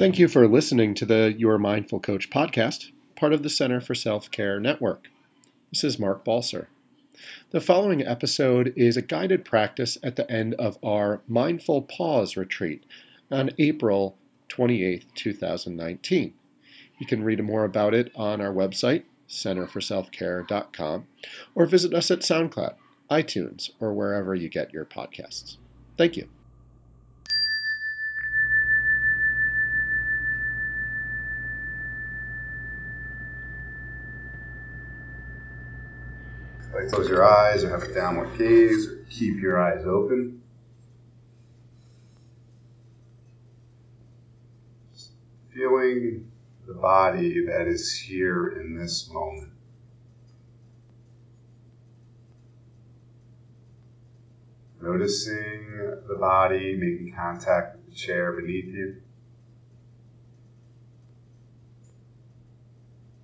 Thank you for listening to the Your Mindful Coach podcast, part of the Center for Self Care Network. This is Mark Balser. The following episode is a guided practice at the end of our Mindful Pause retreat on April 28, 2019. You can read more about it on our website, centerforselfcare.com, or visit us at SoundCloud, iTunes, or wherever you get your podcasts. Thank you. Close your eyes or have a downward gaze or keep your eyes open. Feeling the body that is here in this moment. Noticing the body making contact with the chair beneath you.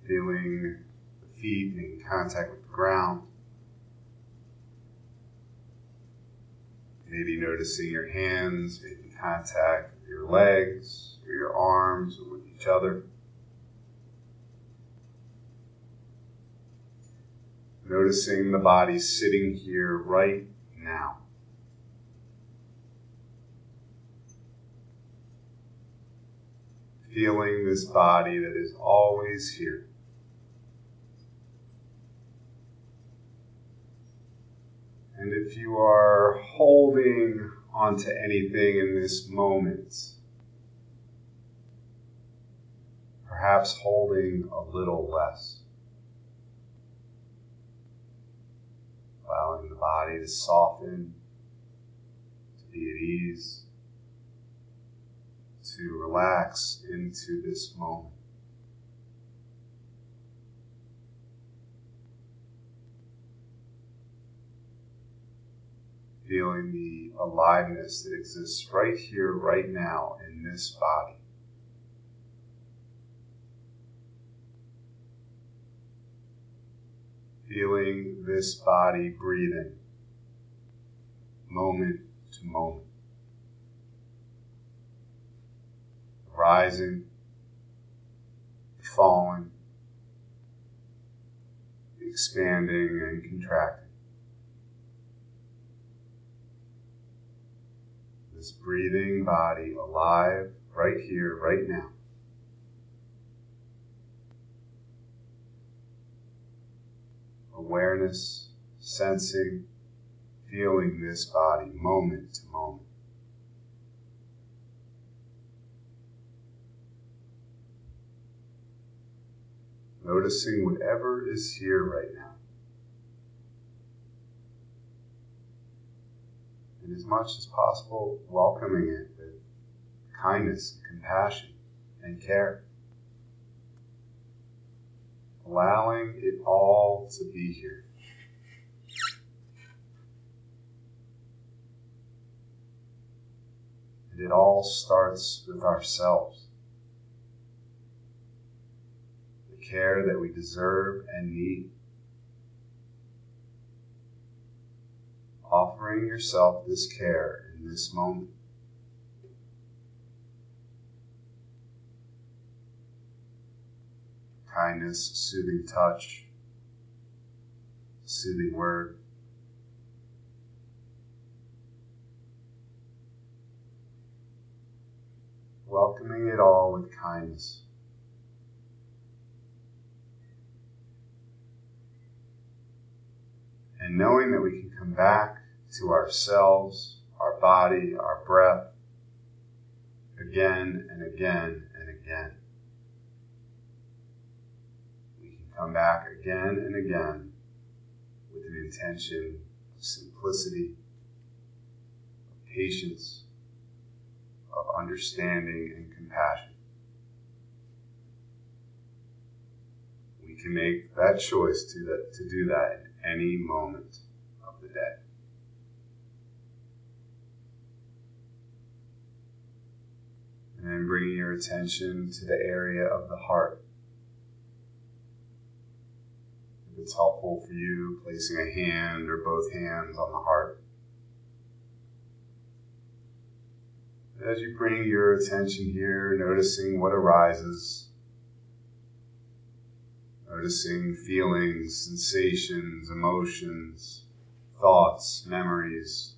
Feeling the feet in contact with the ground. Maybe noticing your hands making contact with your legs or your arms or with each other. Noticing the body sitting here right now. Feeling this body that is always here. And if you are holding onto anything in this moment, perhaps holding a little less, allowing the body to soften, to be at ease, to relax into this moment. Feeling the aliveness that exists right here, right now, in this body. Feeling this body breathing moment to moment. Rising, falling, expanding and contracting. this breathing body alive right here, right now. Awareness, sensing, feeling this body moment to moment. Noticing whatever is here right now. And as much as possible, welcoming it with kindness, compassion, and care. Allowing it all to be here. And it all starts with ourselves. The care that we deserve and need. Offering yourself this care in this moment. Kindness, soothing touch, soothing word. Welcoming it all with kindness. And knowing that we can come back to ourselves, our body, our breath, again and again and again. We can come back again and again with an intention of simplicity, of patience, of understanding and compassion. We can make that choice to, that, to do that any moment of the day. And bringing your attention to the area of the heart. If it's helpful for you, placing a hand or both hands on the heart. as you bring your attention here, noticing what arises, noticing feelings, sensations, emotions, thoughts, memories,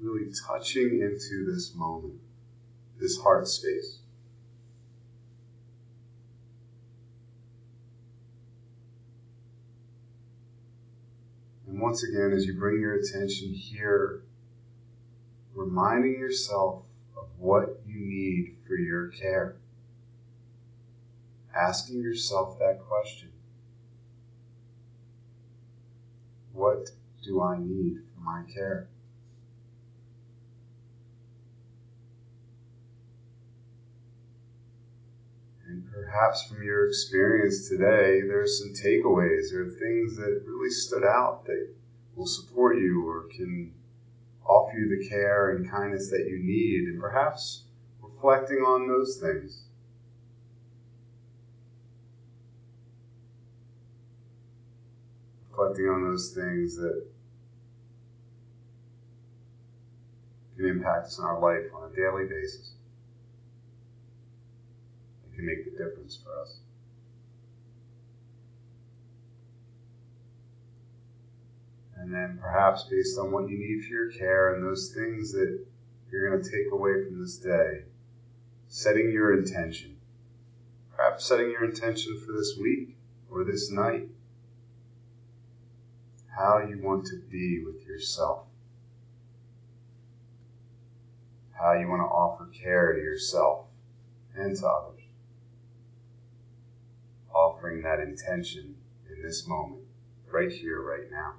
really touching into this moment, this heart space. And once again, as you bring your attention here, reminding yourself of what you need for your care. Asking yourself that question What do I need for my care? And perhaps from your experience today, there are some takeaways or things that really stood out that will support you or can offer you the care and kindness that you need, and perhaps reflecting on those things. Reflecting on those things that can impact us in our life on a daily basis that can make the difference for us. And then perhaps based on what you need for your care and those things that you're going to take away from this day, setting your intention. Perhaps setting your intention for this week or this night. How you want to be with yourself. How you want to offer care to yourself and to others offering that intention in this moment, right here, right now.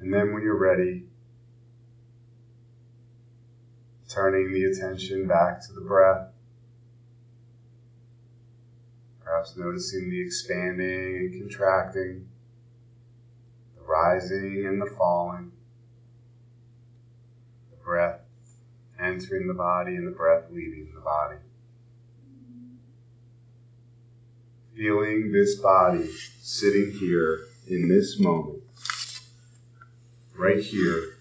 And then when you're ready, turning the attention back to the breath. Perhaps noticing the expanding and contracting the rising and the falling, the breath entering the body and the breath leaving the body. Feeling this body sitting here in this moment, right here,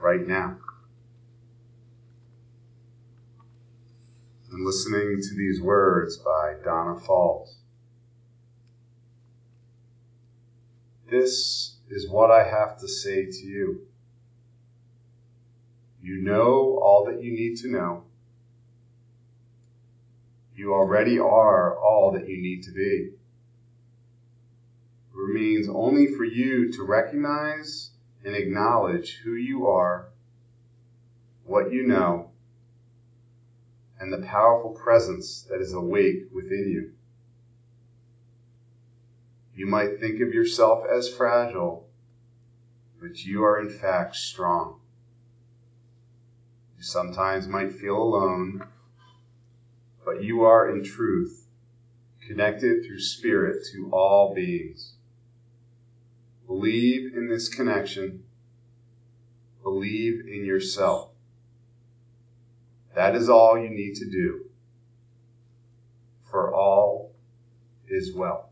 right now. Listening to these words by Donna Faulds. This is what I have to say to you. You know all that you need to know. You already are all that you need to be. It remains only for you to recognize and acknowledge who you are, what you know, and the powerful presence that is awake within you. You might think of yourself as fragile, but you are in fact strong. You sometimes might feel alone, but you are in truth connected through spirit to all beings. Believe in this connection. Believe in yourself. That is all you need to do. For all is well.